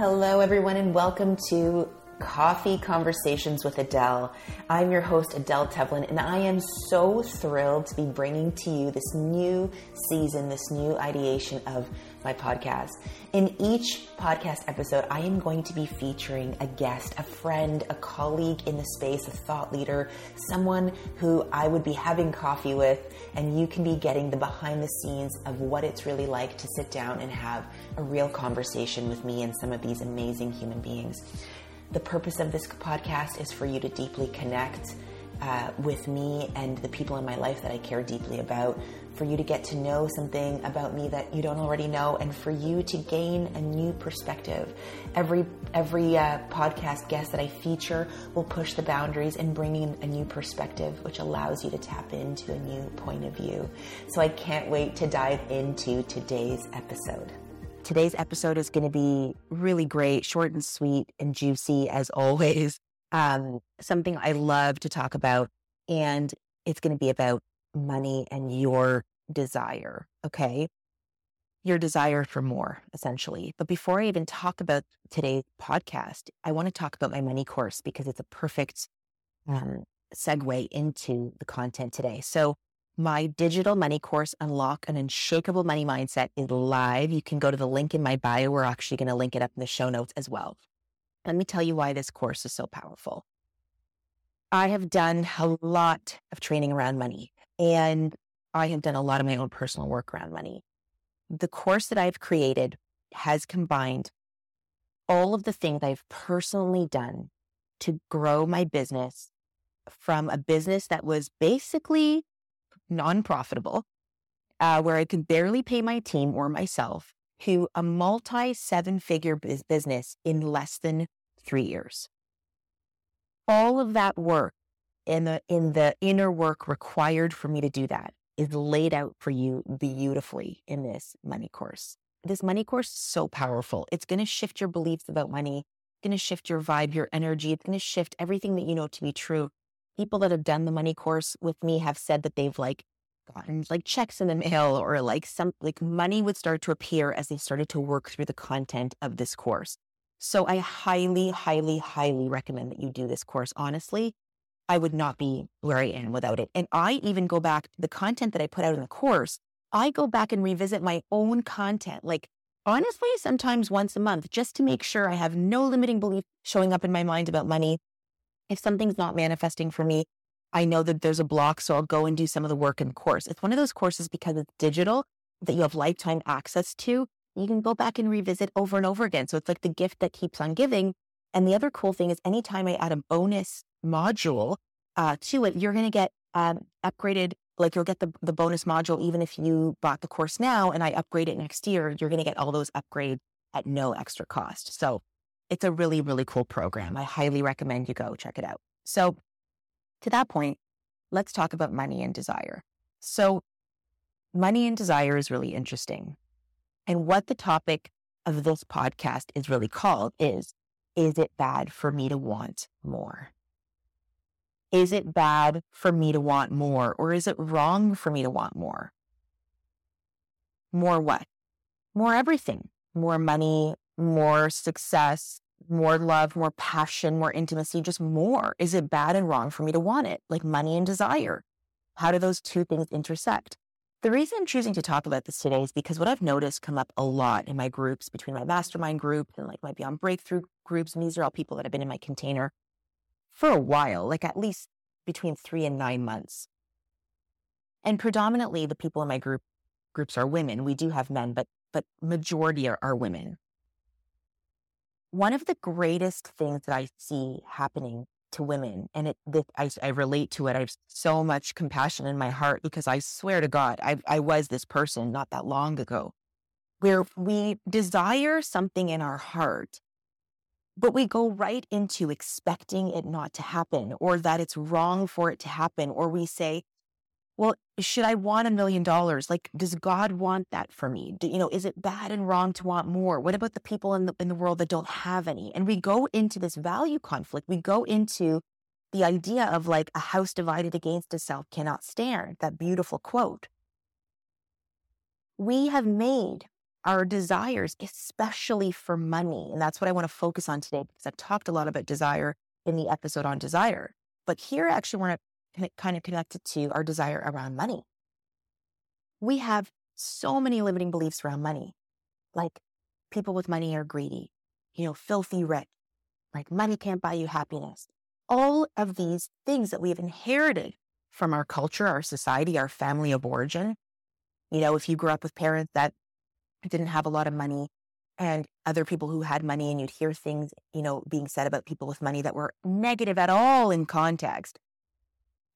Hello, everyone, and welcome to Coffee Conversations with Adele. I'm your host, Adele Tevlin, and I am so thrilled to be bringing to you this new season, this new ideation of my podcast. In each podcast episode, I am going to be featuring a guest, a friend, a colleague in the space, a thought leader, someone who I would be having coffee with, and you can be getting the behind the scenes of what it's really like to sit down and have a real conversation with me and some of these amazing human beings. The purpose of this podcast is for you to deeply connect uh, with me and the people in my life that I care deeply about, for you to get to know something about me that you don't already know, and for you to gain a new perspective. Every every uh, podcast guest that I feature will push the boundaries and bring in a new perspective, which allows you to tap into a new point of view. So I can't wait to dive into today's episode. Today's episode is going to be really great, short and sweet and juicy as always. Um, something I love to talk about. And it's going to be about money and your desire. Okay. Your desire for more, essentially. But before I even talk about today's podcast, I want to talk about my money course because it's a perfect um, segue into the content today. So, my digital money course, Unlock an Unshakable Money Mindset, is live. You can go to the link in my bio. We're actually going to link it up in the show notes as well. Let me tell you why this course is so powerful. I have done a lot of training around money, and I have done a lot of my own personal work around money. The course that I've created has combined all of the things I've personally done to grow my business from a business that was basically non profitable, uh, where I could barely pay my team or myself, to a multi seven figure business in less than three years. All of that work in the, in the inner work required for me to do that is laid out for you beautifully in this money course. This money course is so powerful. It's going to shift your beliefs about money. It's going to shift your vibe, your energy. It's going to shift everything that you know to be true people that have done the money course with me have said that they've like gotten like checks in the mail or like some like money would start to appear as they started to work through the content of this course. So I highly, highly, highly recommend that you do this course. Honestly, I would not be where I am without it. And I even go back to the content that I put out in the course. I go back and revisit my own content. Like honestly, sometimes once a month, just to make sure I have no limiting belief showing up in my mind about money if something's not manifesting for me, I know that there's a block, so I'll go and do some of the work in course. It's one of those courses because it's digital that you have lifetime access to. You can go back and revisit over and over again. So it's like the gift that keeps on giving. And the other cool thing is anytime I add a bonus module uh, to it, you're going to get um, upgraded. Like you'll get the, the bonus module even if you bought the course now and I upgrade it next year, you're going to get all those upgrades at no extra cost. So it's a really, really cool program. I highly recommend you go check it out. So, to that point, let's talk about money and desire. So, money and desire is really interesting. And what the topic of this podcast is really called is Is it bad for me to want more? Is it bad for me to want more? Or is it wrong for me to want more? More what? More everything. More money, more success, more love, more passion, more intimacy, just more? Is it bad and wrong for me to want it? Like money and desire. How do those two things intersect? The reason I'm choosing to talk about this today is because what I've noticed come up a lot in my groups between my mastermind group and like my Beyond Breakthrough groups. And these are all people that have been in my container for a while, like at least between three and nine months. And predominantly the people in my group groups are women. We do have men, but but majority are, are women one of the greatest things that I see happening to women, and it, this, I, I, relate to it. I have so much compassion in my heart because I swear to God, I, I was this person not that long ago, where we desire something in our heart, but we go right into expecting it not to happen or that it's wrong for it to happen. Or we say, well, should I want a million dollars? Like, does God want that for me? Do, you know, is it bad and wrong to want more? What about the people in the in the world that don't have any? And we go into this value conflict. We go into the idea of like a house divided against itself cannot stand. That beautiful quote. We have made our desires, especially for money. And that's what I want to focus on today because I've talked a lot about desire in the episode on desire. But here, I actually want to kind of connect it to our desire around money. We have so many limiting beliefs around money. Like people with money are greedy, you know, filthy rich, like money can't buy you happiness. All of these things that we have inherited from our culture, our society, our family of origin. You know, if you grew up with parents that didn't have a lot of money and other people who had money and you'd hear things, you know, being said about people with money that were negative at all in context.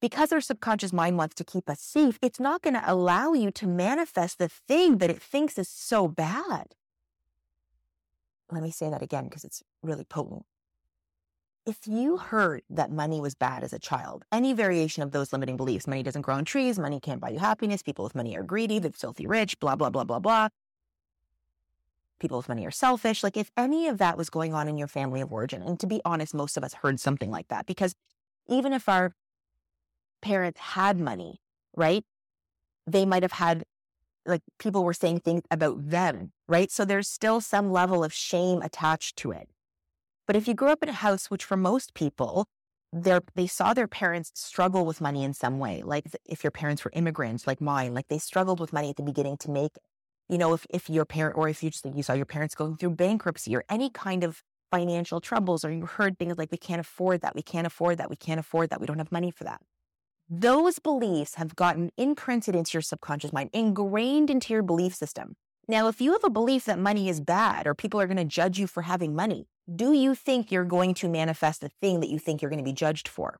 Because our subconscious mind wants to keep us safe, it's not going to allow you to manifest the thing that it thinks is so bad. Let me say that again because it's really potent. If you heard that money was bad as a child, any variation of those limiting beliefs, money doesn't grow on trees, money can't buy you happiness, people with money are greedy, they're filthy rich, blah, blah, blah, blah, blah, people with money are selfish. Like if any of that was going on in your family of origin, and to be honest, most of us heard something like that because even if our parents had money, right? They might have had like people were saying things about them, right? So there's still some level of shame attached to it. But if you grew up in a house, which for most people, they saw their parents struggle with money in some way, like if your parents were immigrants like mine, like they struggled with money at the beginning to make you know, if, if your parent or if you just you saw your parents going through bankruptcy or any kind of financial troubles, or you heard things like, we can't afford that, we can't afford that, we can't afford that, we don't have money for that. Those beliefs have gotten imprinted into your subconscious mind, ingrained into your belief system. Now, if you have a belief that money is bad or people are going to judge you for having money, do you think you're going to manifest the thing that you think you're going to be judged for?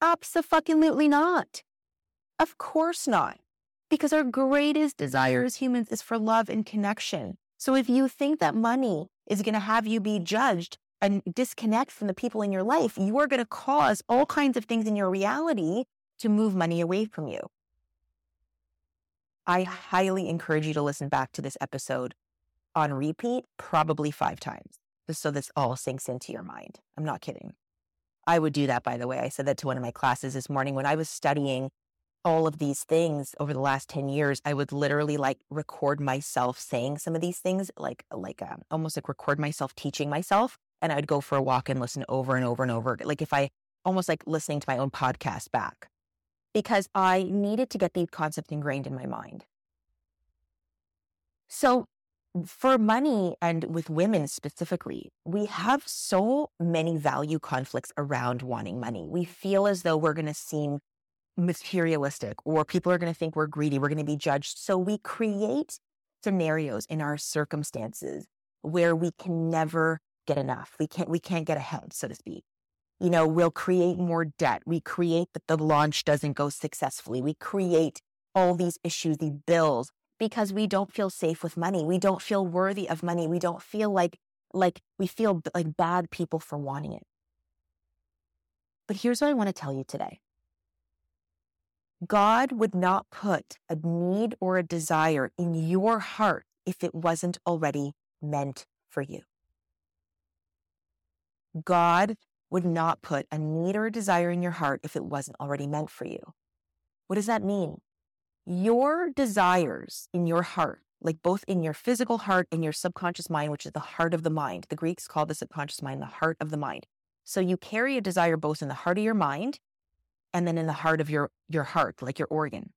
Absolutely not. Of course not because our greatest desire as humans is for love and connection. So if you think that money is going to have you be judged and disconnect from the people in your life, you are going to cause all kinds of things in your reality to move money away from you. I highly encourage you to listen back to this episode on repeat, probably five times, just so this all sinks into your mind. I'm not kidding. I would do that, by the way. I said that to one of my classes this morning when I was studying all of these things over the last 10 years i would literally like record myself saying some of these things like like um, almost like record myself teaching myself and i'd go for a walk and listen over and over and over like if i almost like listening to my own podcast back because i needed to get the concept ingrained in my mind so for money and with women specifically, we have so many value conflicts around wanting money. We feel as though we're going to seem materialistic or people are going to think we're greedy. We're going to be judged. So we create scenarios in our circumstances where we can never get enough. We can't, we can't get ahead, so to speak. You know, we'll create more debt. We create that the launch doesn't go successfully. We create all these issues, these bills, because we don't feel safe with money. We don't feel worthy of money. We don't feel like, like we feel like bad people for wanting it. But here's what I want to tell you today. God would not put a need or a desire in your heart if it wasn't already meant for you. God would not put a need or a desire in your heart if it wasn't already meant for you. What does that mean? Your desires in your heart, like both in your physical heart and your subconscious mind, which is the heart of the mind. The Greeks call the subconscious mind the heart of the mind. So you carry a desire both in the heart of your mind and then in the heart of your, your heart, like your organ.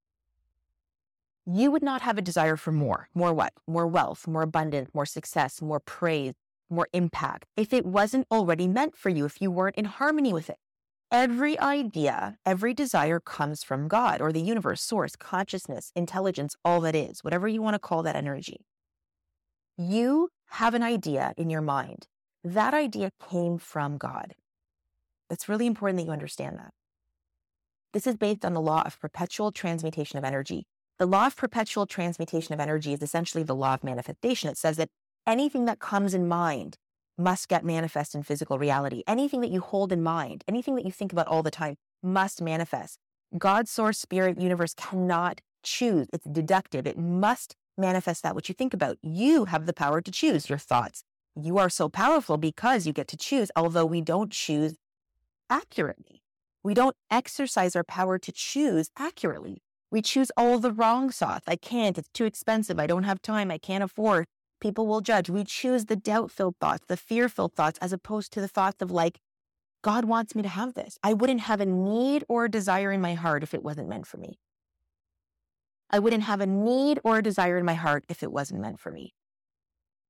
You would not have a desire for more. More what? More wealth, more abundance, more success, more praise, more impact if it wasn't already meant for you, if you weren't in harmony with it. Every idea, every desire comes from God or the universe, source, consciousness, intelligence, all that is, whatever you want to call that energy. You have an idea in your mind. That idea came from God. It's really important that you understand that. This is based on the law of perpetual transmutation of energy. The law of perpetual transmutation of energy is essentially the law of manifestation. It says that anything that comes in mind must get manifest in physical reality. Anything that you hold in mind, anything that you think about all the time must manifest. God, source, spirit, universe cannot choose. It's deductive. It must manifest that which you think about. You have the power to choose your thoughts. You are so powerful because you get to choose, although we don't choose accurately. We don't exercise our power to choose accurately. We choose all the wrong thoughts. I can't. It's too expensive. I don't have time. I can't afford. People will judge. We choose the doubt filled thoughts, the fear filled thoughts, as opposed to the thoughts of like, God wants me to have this. I wouldn't have a need or a desire in my heart if it wasn't meant for me. I wouldn't have a need or a desire in my heart if it wasn't meant for me.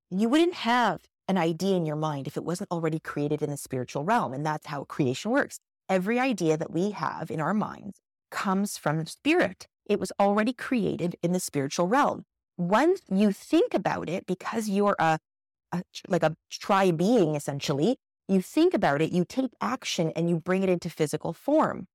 You wouldn't have an idea in your mind if it wasn't already created in the spiritual realm. And that's how creation works. Every idea that we have in our minds comes from the spirit. It was already created in the spiritual realm. Once you think about it, because you're a, a like a tri being essentially, you think about it, you take action and you bring it into physical form.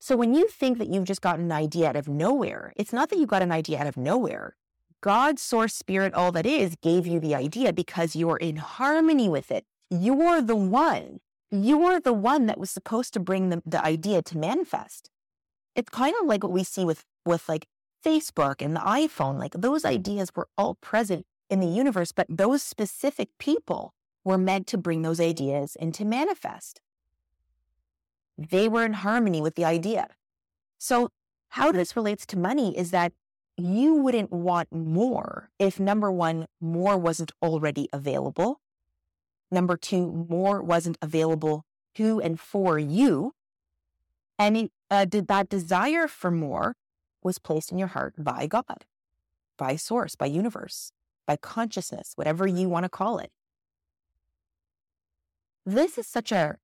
So when you think that you've just got an idea out of nowhere, it's not that you got an idea out of nowhere. God, source, spirit, all that is, gave you the idea because you're in harmony with it. You're the one. You're the one that was supposed to bring the, the idea to manifest. It's kind of like what we see with, with like Facebook and the iPhone. Like those ideas were all present in the universe, but those specific people were meant to bring those ideas into manifest. They were in harmony with the idea. So, how this relates to money is that you wouldn't want more if number one, more wasn't already available. Number two, more wasn't available to and for you. And it, uh, did that desire for more was placed in your heart by God, by source, by universe, by consciousness, whatever you want to call it. This is such a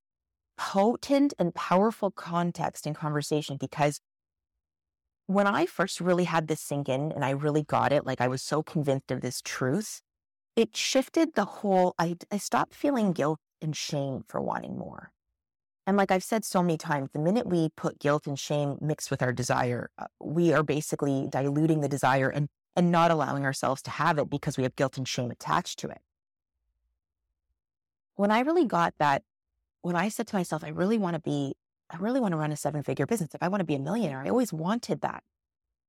potent and powerful context in conversation because when I first really had this sink in and I really got it, like I was so convinced of this truth, it shifted the whole, I, I stopped feeling guilt and shame for wanting more. And like I've said so many times, the minute we put guilt and shame mixed with our desire, uh, we are basically diluting the desire and, and not allowing ourselves to have it because we have guilt and shame attached to it. When I really got that when I said to myself, I really want to be, I really want to run a seven figure business. If I want to be a millionaire, I always wanted that.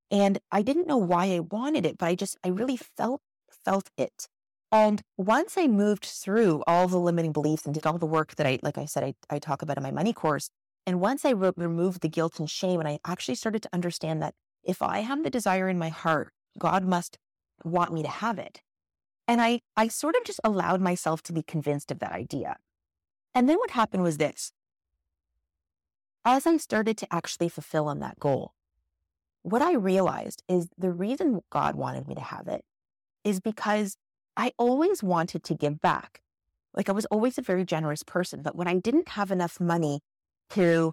And I didn't know why I wanted it, but I just, I really felt, felt it. And once I moved through all the limiting beliefs and did all the work that I, like I said, I, I talk about in my money course. And once I re- removed the guilt and shame, and I actually started to understand that if I have the desire in my heart, God must want me to have it. And I, I sort of just allowed myself to be convinced of that idea. And then what happened was this. As I started to actually fulfill on that goal, what I realized is the reason God wanted me to have it is because I always wanted to give back. Like I was always a very generous person, but when I didn't have enough money to,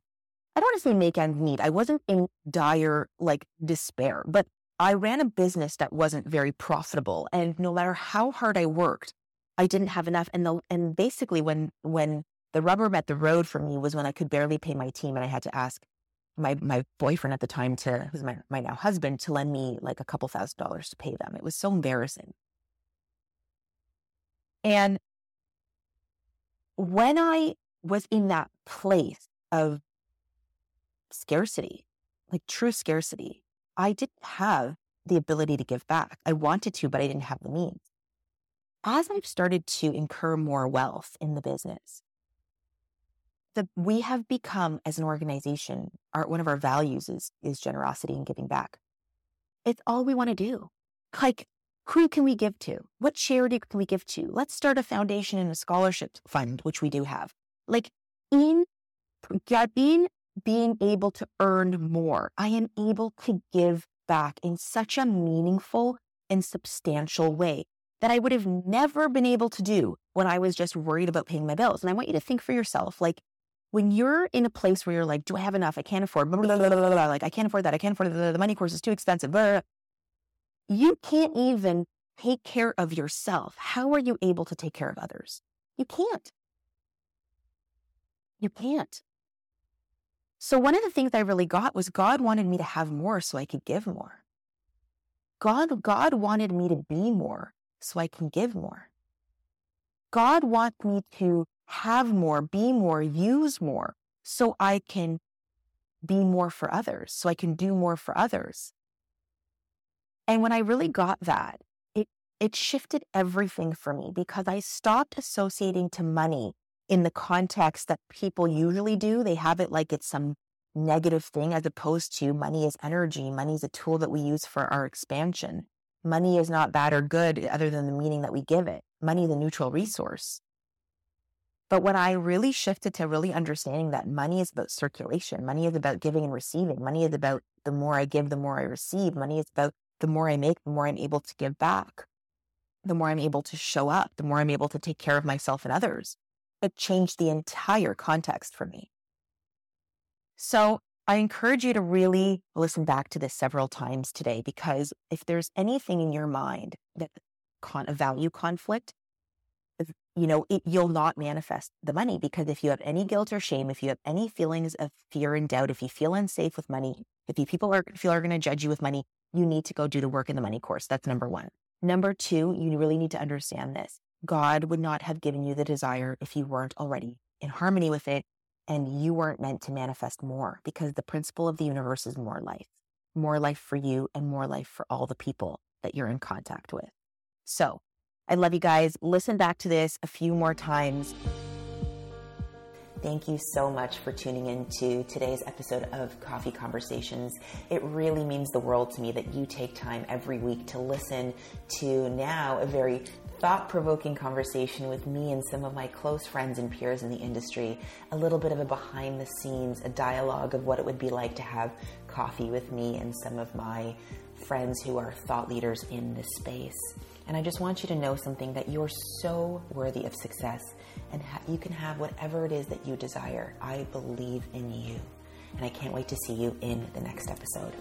I don't want to say make ends meet, I wasn't in dire like despair, but I ran a business that wasn't very profitable. And no matter how hard I worked, I didn't have enough. And the and basically when when the rubber met the road for me was when I could barely pay my team and I had to ask my my boyfriend at the time to who's my, my now husband to lend me like a couple thousand dollars to pay them. It was so embarrassing. And when I was in that place of scarcity, like true scarcity, I didn't have the ability to give back. I wanted to, but I didn't have the means as I've started to incur more wealth in the business, the, we have become as an organization, our, one of our values is, is generosity and giving back. It's all we want to do. Like, who can we give to? What charity can we give to? Let's start a foundation and a scholarship fund, which we do have. Like in, in being able to earn more, I am able to give back in such a meaningful and substantial way that I would have never been able to do when I was just worried about paying my bills. And I want you to think for yourself, like when you're in a place where you're like, do I have enough? I can't afford, blah, blah, blah, like I can't afford that. I can't afford the, the money course is too expensive. You can't even take care of yourself. How are you able to take care of others? You can't. You can't. So one of the things I really got was God wanted me to have more so I could give more. God, God wanted me to be more so I can give more. God wants me to have more, be more, use more so I can be more for others, so I can do more for others. And when I really got that, it, it shifted everything for me because I stopped associating to money in the context that people usually do. They have it like it's some negative thing as opposed to money is energy. Money is a tool that we use for our expansion. Money is not bad or good other than the meaning that we give it. Money is a neutral resource. But when I really shifted to really understanding that money is about circulation, money is about giving and receiving, money is about the more I give, the more I receive, money is about the more I make, the more I'm able to give back, the more I'm able to show up, the more I'm able to take care of myself and others. It changed the entire context for me. So I encourage you to really listen back to this several times today because if there's anything in your mind that con- a value conflict, you know, it, you'll not manifest the money because if you have any guilt or shame, if you have any feelings of fear and doubt, if you feel unsafe with money, if you people are feel are going to judge you with money, you need to go do the work in the money course. That's number one. Number two, you really need to understand this. God would not have given you the desire if you weren't already in harmony with it and you weren't meant to manifest more because the principle of the universe is more life, more life for you and more life for all the people that you're in contact with. So I love you guys. Listen back to this a few more times. Thank you so much for tuning in to today's episode of Coffee Conversations. It really means the world to me that you take time every week to listen to now a very thought provoking conversation with me and some of my close friends and peers in the industry. A little bit of a behind the scenes, a dialogue of what it would be like to have coffee with me and some of my friends who are thought leaders in this space. And I just want you to know something that you're so worthy of success and ha- you can have whatever it is that you desire. I believe in you. And I can't wait to see you in the next episode.